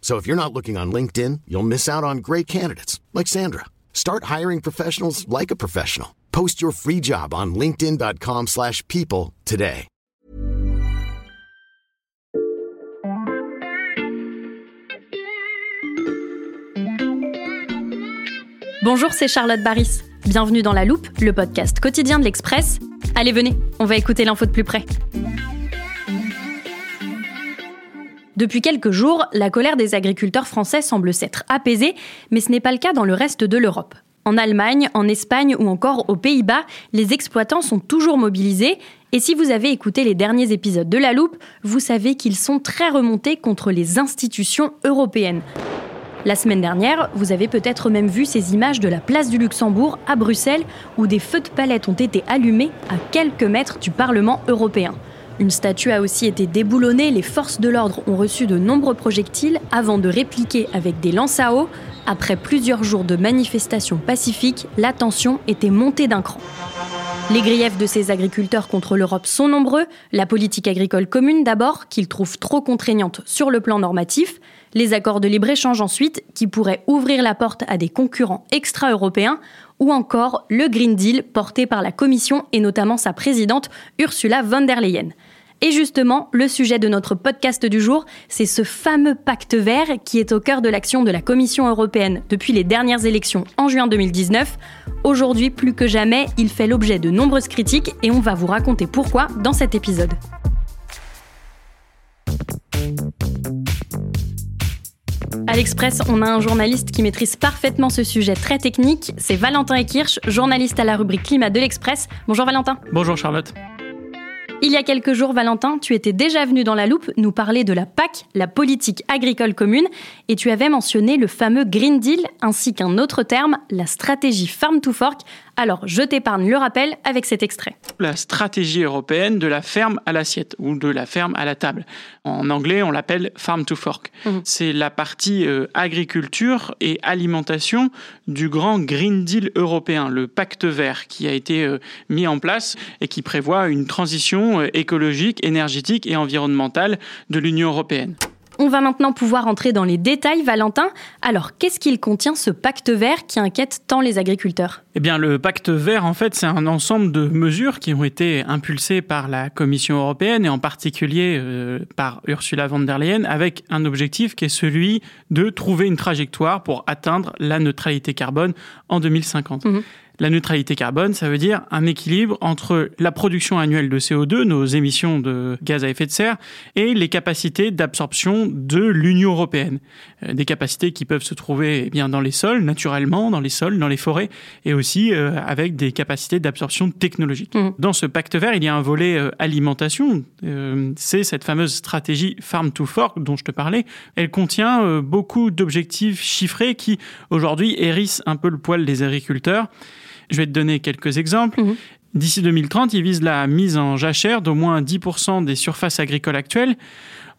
So if you're not looking on LinkedIn, you'll miss out on great candidates like Sandra. Start hiring professionals like a professional. Post your free job on linkedin.com/people today. Bonjour, c'est Charlotte Baris. Bienvenue dans La Loupe, le podcast quotidien de l'Express. Allez, venez, on va écouter l'info de plus près. Depuis quelques jours, la colère des agriculteurs français semble s'être apaisée, mais ce n'est pas le cas dans le reste de l'Europe. En Allemagne, en Espagne ou encore aux Pays-Bas, les exploitants sont toujours mobilisés. Et si vous avez écouté les derniers épisodes de La Loupe, vous savez qu'ils sont très remontés contre les institutions européennes. La semaine dernière, vous avez peut-être même vu ces images de la place du Luxembourg à Bruxelles où des feux de palette ont été allumés à quelques mètres du Parlement européen. Une statue a aussi été déboulonnée, les forces de l'ordre ont reçu de nombreux projectiles avant de répliquer avec des lances à eau. Après plusieurs jours de manifestations pacifiques, la tension était montée d'un cran. Les griefs de ces agriculteurs contre l'Europe sont nombreux. La politique agricole commune d'abord, qu'ils trouvent trop contraignante sur le plan normatif. Les accords de libre-échange ensuite, qui pourraient ouvrir la porte à des concurrents extra-européens. Ou encore le Green Deal porté par la Commission et notamment sa présidente Ursula von der Leyen. Et justement, le sujet de notre podcast du jour, c'est ce fameux pacte vert qui est au cœur de l'action de la Commission européenne depuis les dernières élections en juin 2019. Aujourd'hui, plus que jamais, il fait l'objet de nombreuses critiques et on va vous raconter pourquoi dans cet épisode. À l'Express, on a un journaliste qui maîtrise parfaitement ce sujet très technique. C'est Valentin Ekirch, journaliste à la rubrique Climat de l'Express. Bonjour Valentin. Bonjour Charlotte. Il y a quelques jours, Valentin, tu étais déjà venu dans la loupe nous parler de la PAC, la politique agricole commune, et tu avais mentionné le fameux Green Deal ainsi qu'un autre terme, la stratégie Farm to Fork. Alors, je t'épargne le rappel avec cet extrait. La stratégie européenne de la ferme à l'assiette ou de la ferme à la table. En anglais, on l'appelle Farm to Fork. Mhm. C'est la partie euh, agriculture et alimentation du grand Green Deal européen, le pacte vert qui a été euh, mis en place et qui prévoit une transition euh, écologique, énergétique et environnementale de l'Union européenne. On va maintenant pouvoir entrer dans les détails, Valentin. Alors, qu'est-ce qu'il contient ce pacte vert qui inquiète tant les agriculteurs? Eh bien, le pacte vert, en fait, c'est un ensemble de mesures qui ont été impulsées par la Commission européenne et en particulier euh, par Ursula von der Leyen avec un objectif qui est celui de trouver une trajectoire pour atteindre la neutralité carbone en 2050. Mhm. La neutralité carbone, ça veut dire un équilibre entre la production annuelle de CO2, nos émissions de gaz à effet de serre, et les capacités d'absorption de l'Union européenne. Euh, Des capacités qui peuvent se trouver eh bien dans les sols, naturellement, dans les sols, dans les forêts, et aussi euh, avec des capacités d'absorption technologique. Mhm. Dans ce pacte vert, il y a un volet euh, alimentation. Euh, C'est cette fameuse stratégie Farm to Fork dont je te parlais. Elle contient euh, beaucoup d'objectifs chiffrés qui, aujourd'hui, hérissent un peu le poil des agriculteurs. Je vais te donner quelques exemples. Mhm. D'ici 2030, ils visent la mise en jachère d'au moins 10% des surfaces agricoles actuelles.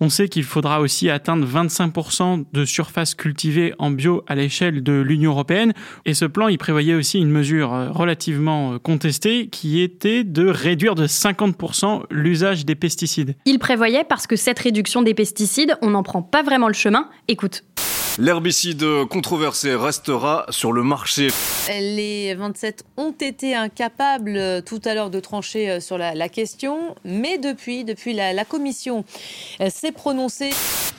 On sait qu'il faudra aussi atteindre 25% de surfaces cultivées en bio à l'échelle de l'Union européenne. Et ce plan, il prévoyait aussi une mesure euh, relativement euh, contestée qui était de réduire de 50% l'usage des pesticides. Il prévoyait parce que cette réduction des pesticides, on n'en prend pas vraiment le chemin. Écoute. L'herbicide controversé restera sur le marché. Les 27 ont été incapables euh, tout à l'heure de trancher euh, sur la, la question, mais depuis, depuis la, la commission euh, s'est prononcée.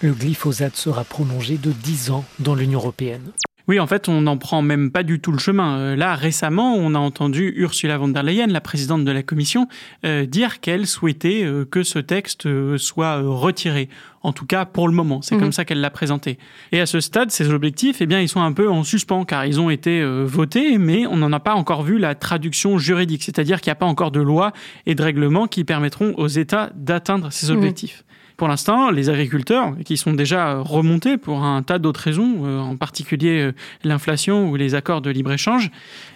Le glyphosate sera prolongé de 10 ans dans l'Union européenne. Oui, en fait, on n'en prend même pas du tout le chemin. Euh, là, récemment, on a entendu Ursula von der Leyen, la présidente de la Commission, euh, dire qu'elle souhaitait euh, que ce texte soit retiré. En tout cas, pour le moment, c'est mhm. comme ça qu'elle l'a présenté. Et à ce stade, ces objectifs, eh bien, ils sont un peu en suspens car ils ont été votés, mais on n'en a pas encore vu la traduction juridique, c'est-à-dire qu'il n'y a pas encore de loi et de règlements qui permettront aux États d'atteindre ces mhm. objectifs. Pour l'instant, les agriculteurs, qui sont déjà remontés pour un tas d'autres raisons, euh, en particulier euh, l'inflation ou les accords de libre-échange,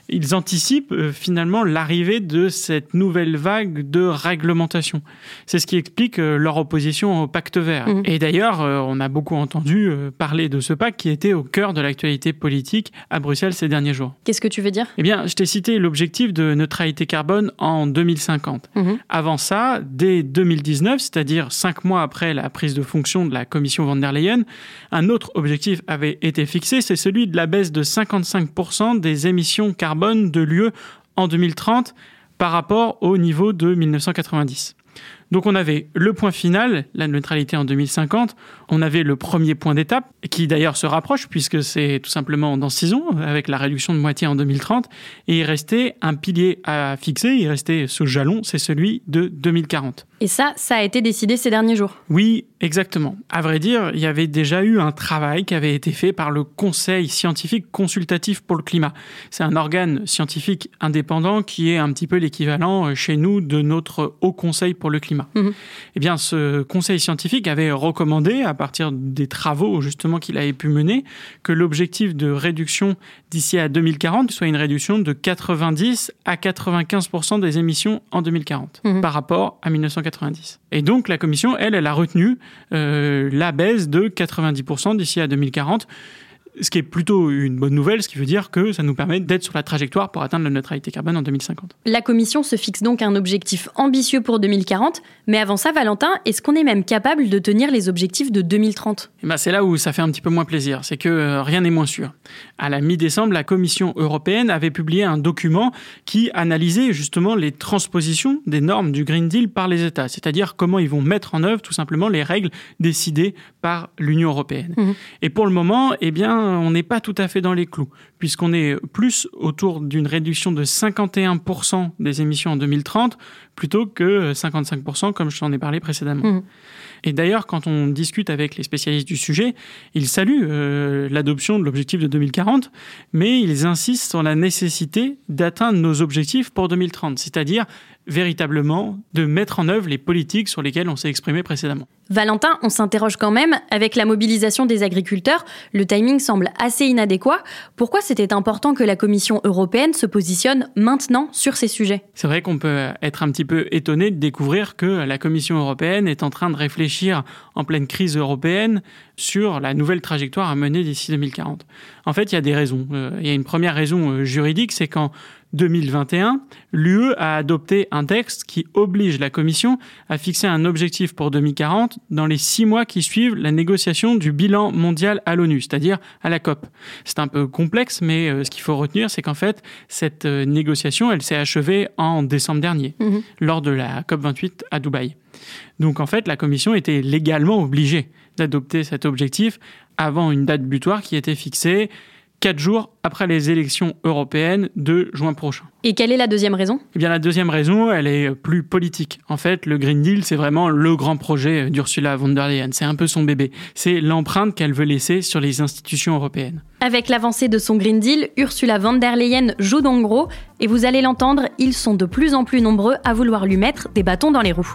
ils anticipent euh, finalement l'arrivée de cette nouvelle vague de réglementation. C'est ce qui explique euh, leur opposition au pacte vert. Mhm. Et d'ailleurs, euh, on a beaucoup entendu parler de ce pacte qui était au cœur de l'actualité politique à Bruxelles ces derniers jours. Qu'est-ce que tu veux dire? Eh bien, je t'ai cité l'objectif de neutralité carbone en 2050. Mhm. Avant ça, dès 2019, c'est-à-dire cinq mois après la prise de fonction de la Commission von der Leyen, un autre objectif avait été fixé, c'est celui de la baisse de 55% des émissions carbone de l'UE en 2030 par rapport au niveau de 1990. Donc on avait le point final, la neutralité en 2050, on avait le premier point d'étape, qui d'ailleurs se rapproche puisque c'est tout simplement dans six ans, avec la réduction de moitié en 2030, et il restait un pilier à fixer, il restait ce jalon, c'est celui de 2040. Et ça, ça a été décidé ces derniers jours Oui, exactement. À vrai dire, il y avait déjà eu un travail qui avait été fait par le Conseil scientifique consultatif pour le climat. C'est un organe scientifique indépendant qui est un petit peu l'équivalent euh, chez nous de notre Haut Conseil pour le climat. Eh bien, ce Conseil scientifique avait recommandé, à partir des travaux justement qu'il avait pu mener, que l'objectif de réduction d'ici à 2040 soit une réduction de 90 à 95% des émissions en 2040 mhm. par rapport à 1990. Et donc la commission, elle, elle a retenu euh, la baisse de 90% d'ici à 2040 ce qui est plutôt une bonne nouvelle, ce qui veut dire que ça nous permet d'être sur la trajectoire pour atteindre la neutralité carbone en 2050. La Commission se fixe donc un objectif ambitieux pour 2040, mais avant ça, Valentin, est-ce qu'on est même capable de tenir les objectifs de 2030 eh ben C'est là où ça fait un petit peu moins plaisir, c'est que euh, rien n'est moins sûr. À la mi-décembre, la Commission européenne avait publié un document qui analysait justement les transpositions des normes du Green Deal par les États, c'est-à-dire comment ils vont mettre en œuvre tout simplement les règles décidées par l'Union européenne. Mmh. Et pour le moment, eh bien, on n'est pas tout à fait dans les clous, puisqu'on est plus autour d'une réduction de 51% des émissions en 2030 plutôt que 55% comme je t'en ai parlé précédemment. Mmh. Et d'ailleurs, quand on discute avec les spécialistes du sujet, ils saluent euh, l'adoption de l'objectif de 2040, mais ils insistent sur la nécessité d'atteindre nos objectifs pour 2030, c'est-à-dire véritablement de mettre en œuvre les politiques sur lesquelles on s'est exprimé précédemment. Valentin, on s'interroge quand même, avec la mobilisation des agriculteurs, le timing semble assez inadéquat. Pourquoi c'était important que la Commission européenne se positionne maintenant sur ces sujets? C'est vrai qu'on peut être un petit peu étonné de découvrir que la Commission européenne est en train de réfléchir en pleine crise européenne sur la nouvelle trajectoire à mener d'ici 2040. En fait, il y a des raisons. Euh, il y a une première raison euh, juridique, c'est qu'en 2021, l'UE a adopté un texte qui oblige la Commission à fixer un objectif pour 2040 dans les six mois qui suivent la négociation du bilan mondial à l'ONU, c'est-à-dire à la COP. C'est un peu complexe, mais euh, ce qu'il faut retenir, c'est qu'en fait, cette euh, négociation, elle s'est achevée en décembre dernier, mhm. lors de la COP 28 à Dubaï. Donc en fait, la Commission était légalement obligée d'adopter cet objectif avant une date butoir qui était fixée quatre jours après les élections européennes de juin prochain. Et quelle est la deuxième raison? Eh bien, la deuxième raison, elle est plus politique. En fait, le Green Deal, c'est vraiment le grand projet d'Ursula von der Leyen. C'est un peu son bébé. C'est l'empreinte qu'elle veut laisser sur les institutions européennes. Avec l'avancée de son Green Deal, Ursula von der Leyen joue donc gros. Et vous allez l'entendre, ils sont de plus en plus nombreux à vouloir lui mettre des bâtons dans les roues.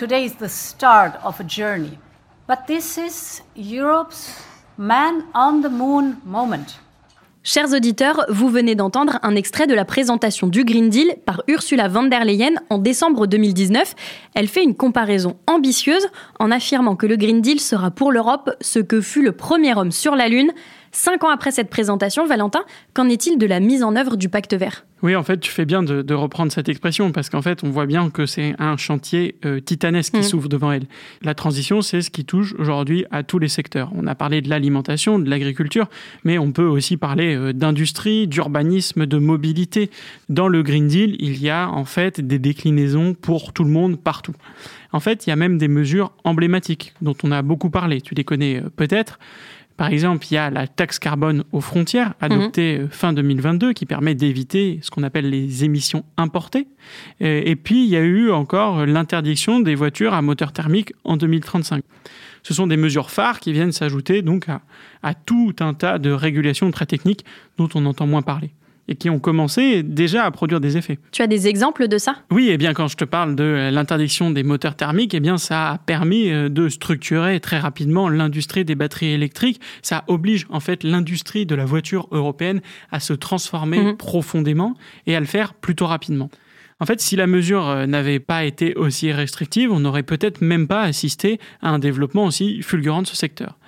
Today is the start of a journey. But this is Europe's man on the moon moment. Chers auditeurs, vous venez d'entendre un extrait de la présentation du Green Deal par Ursula von der Leyen en décembre 2019. Elle fait une comparaison ambitieuse en affirmant que le Green Deal sera pour l'Europe ce que fut le premier homme sur la Lune, Cinq ans après cette présentation, Valentin, qu'en est-il de la mise en œuvre du pacte vert? Oui, en fait, tu fais bien de, reprendre cette expression parce qu'en fait, on voit bien que c'est un chantier euh, titanesque qui mmh. s'ouvre devant elle. La transition, c'est ce qui touche aujourd'hui à tous les secteurs. On a parlé de l'alimentation, de l'agriculture, mais on peut aussi parler euh, d'industrie, d'urbanisme, de mobilité. Dans le Green Deal, il y a en fait des déclinaisons pour tout le monde partout. En fait, il y a même des mesures emblématiques dont on a beaucoup parlé. Tu les connais euh, peut-être. Par exemple, il y a la taxe carbone aux frontières, adoptée mhm. fin 2022, qui permet d'éviter ce qu'on appelle les émissions importées. Et puis, il y a eu encore l'interdiction des voitures à moteur thermique en 2035. Ce sont des mesures phares qui viennent s'ajouter donc à tout un tas de régulations très techniques dont on entend moins parler et qui ont commencé déjà à produire des effets. Tu as des exemples de ça? Oui, et eh bien quand je te parle de l'interdiction des moteurs thermiques, eh bien ça a permis euh, de structurer très rapidement l'industrie des batteries électriques. Ça oblige en fait l'industrie de la voiture européenne à se transformer mhm. profondément et à le faire plutôt rapidement. En fait, si la mesure euh, n'avait pas été aussi restrictive, on n'aurait peut-être même pas assisté à un développement aussi fulgurant de ce secteur.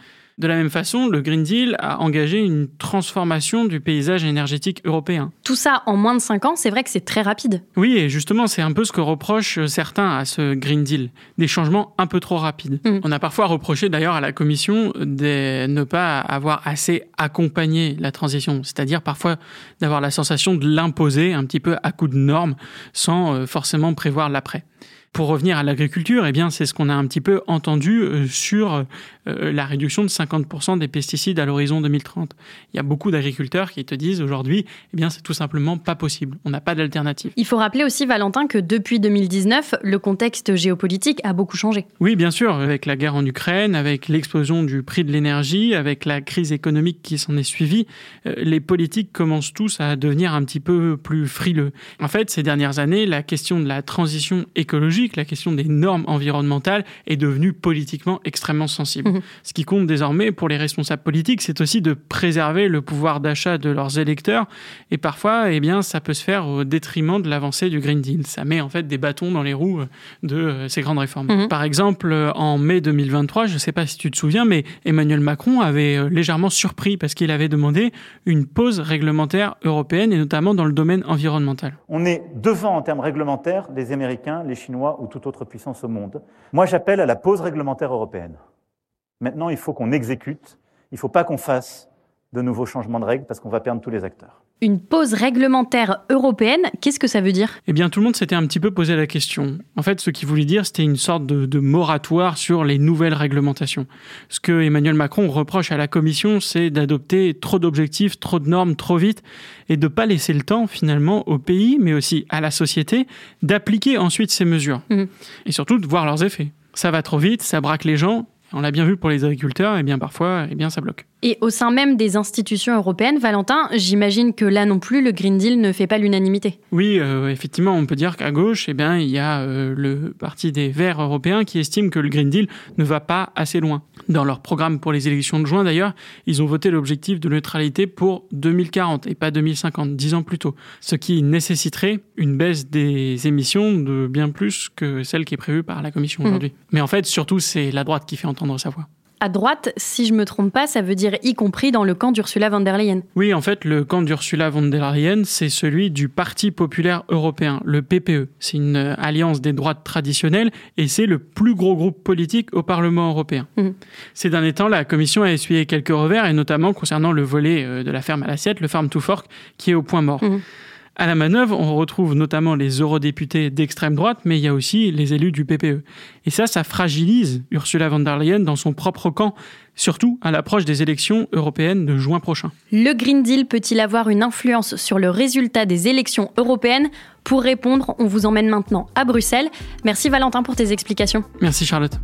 De la même façon, le Green Deal a engagé une transformation du paysage énergétique européen. Tout ça en moins de 5 ans, c'est vrai que c'est très rapide. Oui, et justement, c'est un peu ce que reprochent certains à ce Green Deal, des changements un peu trop rapides. Mm. On a parfois reproché d'ailleurs à la Commission de ne pas avoir assez accompagné la transition, c'est-à-dire parfois d'avoir la sensation de l'imposer un petit peu à coup de normes sans euh, forcément prévoir l'après. Pour revenir à l'agriculture, eh bien, c'est ce qu'on a un petit peu entendu euh, sur euh, la réduction de 50% des pesticides à l'horizon 2030. Il y a beaucoup d'agriculteurs qui te disent aujourd'hui, eh bien, c'est tout simplement pas possible. On n'a pas d'alternative. Il faut rappeler aussi, Valentin, que depuis 2019, le contexte géopolitique a beaucoup changé. Oui, bien sûr, avec la guerre en Ukraine, avec l'explosion du prix de l'énergie, avec la crise économique qui s'en est suivie, euh, les politiques commencent tous à devenir un petit peu plus frileux. En fait, ces dernières années, la question de la transition écologique la question des normes environnementales est devenue politiquement extrêmement sensible. Mhm. Ce qui compte désormais pour les responsables politiques, c'est aussi de préserver le pouvoir d'achat de leurs électeurs. Et parfois, eh bien, ça peut se faire au détriment de l'avancée du Green Deal. Ça met en fait des bâtons dans les roues de euh, ces grandes réformes. Mhm. Par exemple, en mai 2023, je ne sais pas si tu te souviens, mais Emmanuel Macron avait euh, légèrement surpris parce qu'il avait demandé une pause réglementaire européenne et notamment dans le domaine environnemental. On est devant en termes réglementaires les Américains, les Chinois ou toute autre puissance au monde. Moi, j'appelle à la pause réglementaire européenne. Maintenant, il faut qu'on exécute. Il ne faut pas qu'on fasse de nouveaux changements de règles parce qu'on va perdre tous les acteurs une pause réglementaire européenne, qu'est-ce que ça veut dire? Eh bien, tout le monde s'était un petit peu posé la question. En fait, ce qu'il voulait dire, c'était une sorte de, moratoire sur les nouvelles réglementations. Ce que Emmanuel Macron reproche à la Commission, c'est d'adopter trop d'objectifs, trop de normes, trop vite, et de ne pas laisser le temps, finalement, au pays, mais aussi à la société, d'appliquer ensuite ces mesures. Mmh. Et surtout de voir leurs effets. Ça va trop vite, ça braque les gens, on l'a bien vu pour les agriculteurs, et bien parfois, et bien ça bloque. Et au sein même des institutions européennes, Valentin, j'imagine que là non plus, le Green Deal ne fait pas l'unanimité. Oui, euh, effectivement, on peut dire qu'à gauche, eh bien, il y a euh, le Parti des Verts européens qui estime que le Green Deal ne va pas assez loin. Dans leur programme pour les élections de juin, d'ailleurs, ils ont voté l'objectif de neutralité pour 2040 et pas 2050, dix ans plus tôt, ce qui nécessiterait une baisse des émissions de bien plus que celle qui est prévue par la Commission mmh. aujourd'hui. Mais en fait, surtout, c'est la droite qui fait entendre sa voix à droite, si je me trompe pas, ça veut dire y compris dans le camp d'Ursula von der Leyen. Oui, en fait, le camp d'Ursula von der Leyen, c'est celui du Parti populaire européen, le PPE. C'est une euh, alliance des droites traditionnelles et c'est le plus gros groupe politique au Parlement européen. Mhm. Ces derniers temps, la Commission a essuyé quelques revers et notamment concernant le volet euh, de la ferme à l'assiette, le Farm to Fork, qui est au point mort. Mhm. À la manœuvre, on retrouve notamment les eurodéputés d'extrême droite, mais il y a aussi les élus du PPE. Et ça, ça fragilise Ursula von der Leyen dans son propre camp, surtout à l'approche des élections européennes de juin prochain. Le Green Deal peut-il avoir une influence sur le résultat des élections européennes? Pour répondre, on vous emmène maintenant à Bruxelles. Merci Valentin pour tes explications. Merci Charlotte.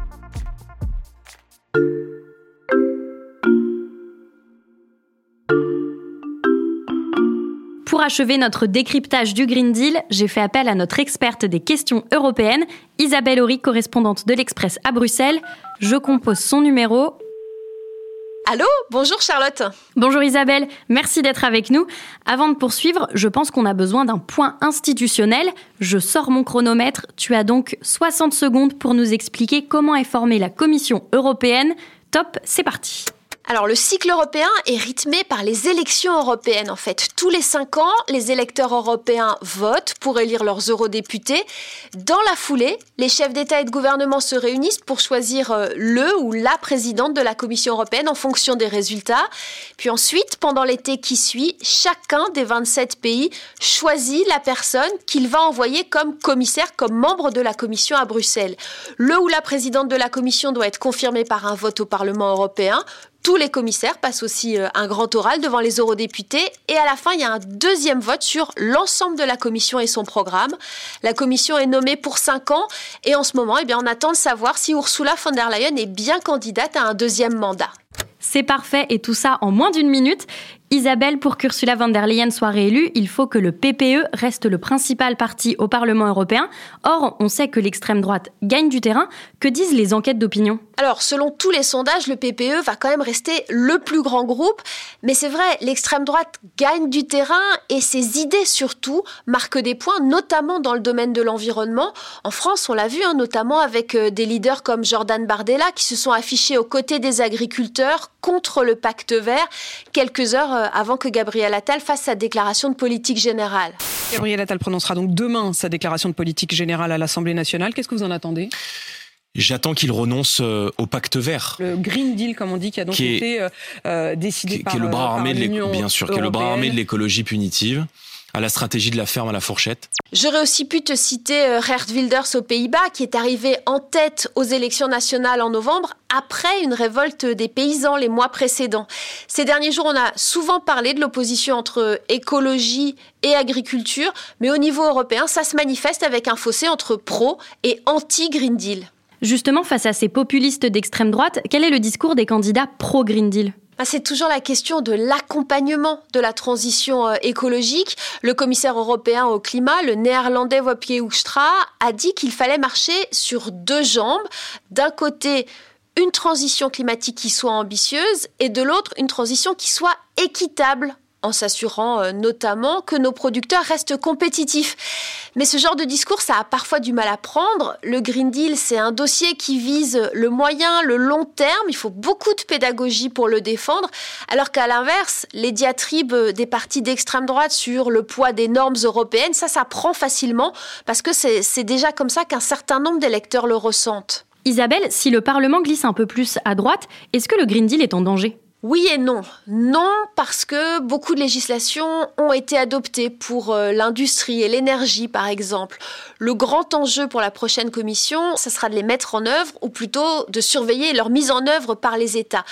Achever notre décryptage du Green Deal, j'ai fait appel à notre experte des questions européennes, Isabelle Horry, correspondante de l'Express à Bruxelles. Je compose son numéro. Allô? Bonjour Charlotte. Bonjour Isabelle, merci d'être avec nous. Avant de poursuivre, je pense qu'on a besoin d'un point institutionnel. Je sors mon chronomètre. Tu as donc 60 secondes pour nous expliquer comment est formée la Commission européenne. Top, c'est parti. Alors le cycle européen est rythmé par les élections européennes en fait. Tous les cinq ans, les électeurs européens votent pour élire leurs eurodéputés. Dans la foulée, les chefs d'État et de gouvernement se réunissent pour choisir euh, le ou la présidente de la Commission européenne en fonction des résultats. Puis ensuite, pendant l'été qui suit, chacun des 27 pays choisit la personne qu'il va envoyer comme commissaire, comme membre de la Commission à Bruxelles. Le ou la présidente de la Commission doit être confirmé par un vote au Parlement européen. Tous les commissaires passent aussi euh, un grand oral devant les eurodéputés et à la fin, il y a un deuxième vote sur l'ensemble de la commission et son programme. La commission est nommée pour cinq ans et en ce moment, eh bien, on attend de savoir si Ursula von der Leyen est bien candidate à un deuxième mandat. C'est parfait et tout ça en moins d'une minute. Isabelle, pour qu'Ursula von der Leyen soit réélue, il faut que le PPE reste le principal parti au Parlement européen. Or, on sait que l'extrême droite gagne du terrain. Que disent les enquêtes d'opinion? Alors, selon tous les sondages, le PPE va quand même rester le plus grand groupe. Mais c'est vrai, l'extrême droite gagne du terrain et ses idées surtout marquent des points, notamment dans le domaine de l'environnement. En France, on l'a vu, hein, notamment avec euh, des leaders comme Jordan Bardella qui se sont affichés aux côtés des agriculteurs contre le pacte vert quelques heures avant que Gabriel Attal fasse sa déclaration de politique générale. Gabriel Attal prononcera donc demain sa déclaration de politique générale à l'Assemblée nationale. Qu'est-ce que vous en attendez? J'attends qu'il renonce euh, au pacte vert. Le Green Deal, comme on dit, qui a donc Qui est- été euh, euh, décidé qui, par qui est le bras euh, par armé de l'éco- l'Union bien sûr, qui est le bras armé de l'écologie punitive, à la stratégie de la ferme à la fourchette. J'aurais aussi pu te citer euh, Geert Wilders aux Pays-Bas, qui est arrivé en tête aux élections nationales en novembre, après une révolte des paysans les mois précédents. Ces derniers jours, on a souvent parlé de l'opposition entre écologie et agriculture, mais au niveau européen, ça se manifeste avec un fossé entre pro et anti-Green Deal. Justement, face à ces populistes d'extrême droite, quel est le discours des candidats pro-Green Deal? C'est toujours la question de l'accompagnement de la transition euh, écologique. Le commissaire européen au climat, le néerlandais Wopke Hoekstra, a dit qu'il fallait marcher sur deux jambes. D'un côté, une transition climatique qui soit ambitieuse et de l'autre, une transition qui soit équitable en s'assurant euh, notamment que nos producteurs restent compétitifs. Mais ce genre de discours, ça a parfois du mal à prendre. Le Green Deal, c'est un dossier qui vise le moyen, le long terme. Il faut beaucoup de pédagogie pour le défendre. Alors qu'à l'inverse, les diatribes des partis d'extrême droite sur le poids des normes européennes, ça, ça prend facilement parce que c'est c'est déjà comme ça qu'un certain nombre d'électeurs le ressentent. Isabelle, si le Parlement glisse un peu plus à droite, est-ce que le Green Deal est en danger? Oui et non. Non, parce que beaucoup de législations ont été adoptées pour euh, l'industrie et l'énergie, par exemple. Le grand enjeu pour la prochaine commission, ce sera de les mettre en œuvre, ou plutôt de surveiller leur mise en œuvre par les États.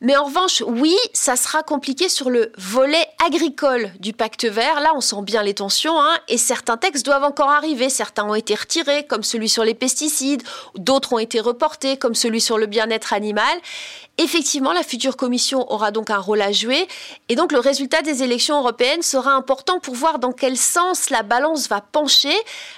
Mais en revanche, oui, ça sera compliqué sur le volet agricole du pacte vert. Là, on sent bien les tensions, hein, et certains textes doivent encore arriver. Certains ont été retirés, comme celui sur les pesticides, d'autres ont été reportés, comme celui sur le bien-être animal. Effectivement, la future commission aura donc un rôle à jouer, et donc le résultat des élections européennes sera important pour voir dans quel sens la balance va pencher.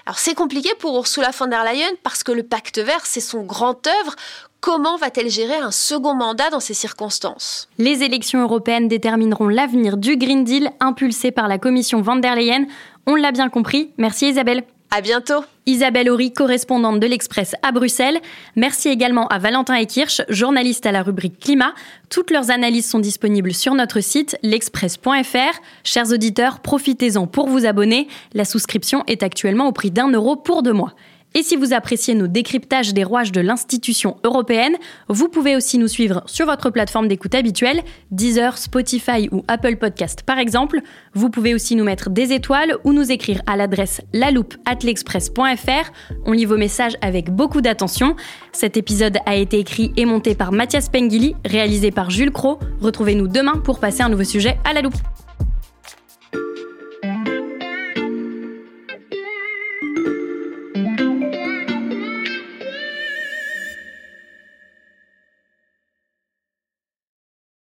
Alors c'est compliqué pour Ursula von der Leyen parce que le pacte vert, c'est son grand œuvre. Comment va-t-elle gérer un second mandat dans ces circonstances? Les élections européennes détermineront l'avenir du Green Deal impulsé par la Commission van der Leyen. On l'a bien compris. Merci Isabelle. À bientôt. Isabelle Horry, correspondante de l'Express à Bruxelles. Merci également à Valentin Ekirch, journaliste à la rubrique Climat. Toutes leurs analyses sont disponibles sur notre site l'express.fr. Chers auditeurs, profitez-en pour vous abonner. La souscription est actuellement au prix d'un euro pour deux mois. Et si vous appréciez nos décryptages des rouages de l'institution européenne, vous pouvez aussi nous suivre sur votre plateforme d'écoute habituelle, Deezer, Spotify ou Apple Podcast par exemple. Vous pouvez aussi nous mettre des étoiles ou nous écrire à l'adresse laloupe@l'express.fr. On lit vos messages avec beaucoup d'attention. Cet épisode a été écrit et monté par Mathias Pengili, réalisé par Jules Cro. Retrouvez-nous demain pour passer un nouveau sujet à la loupe.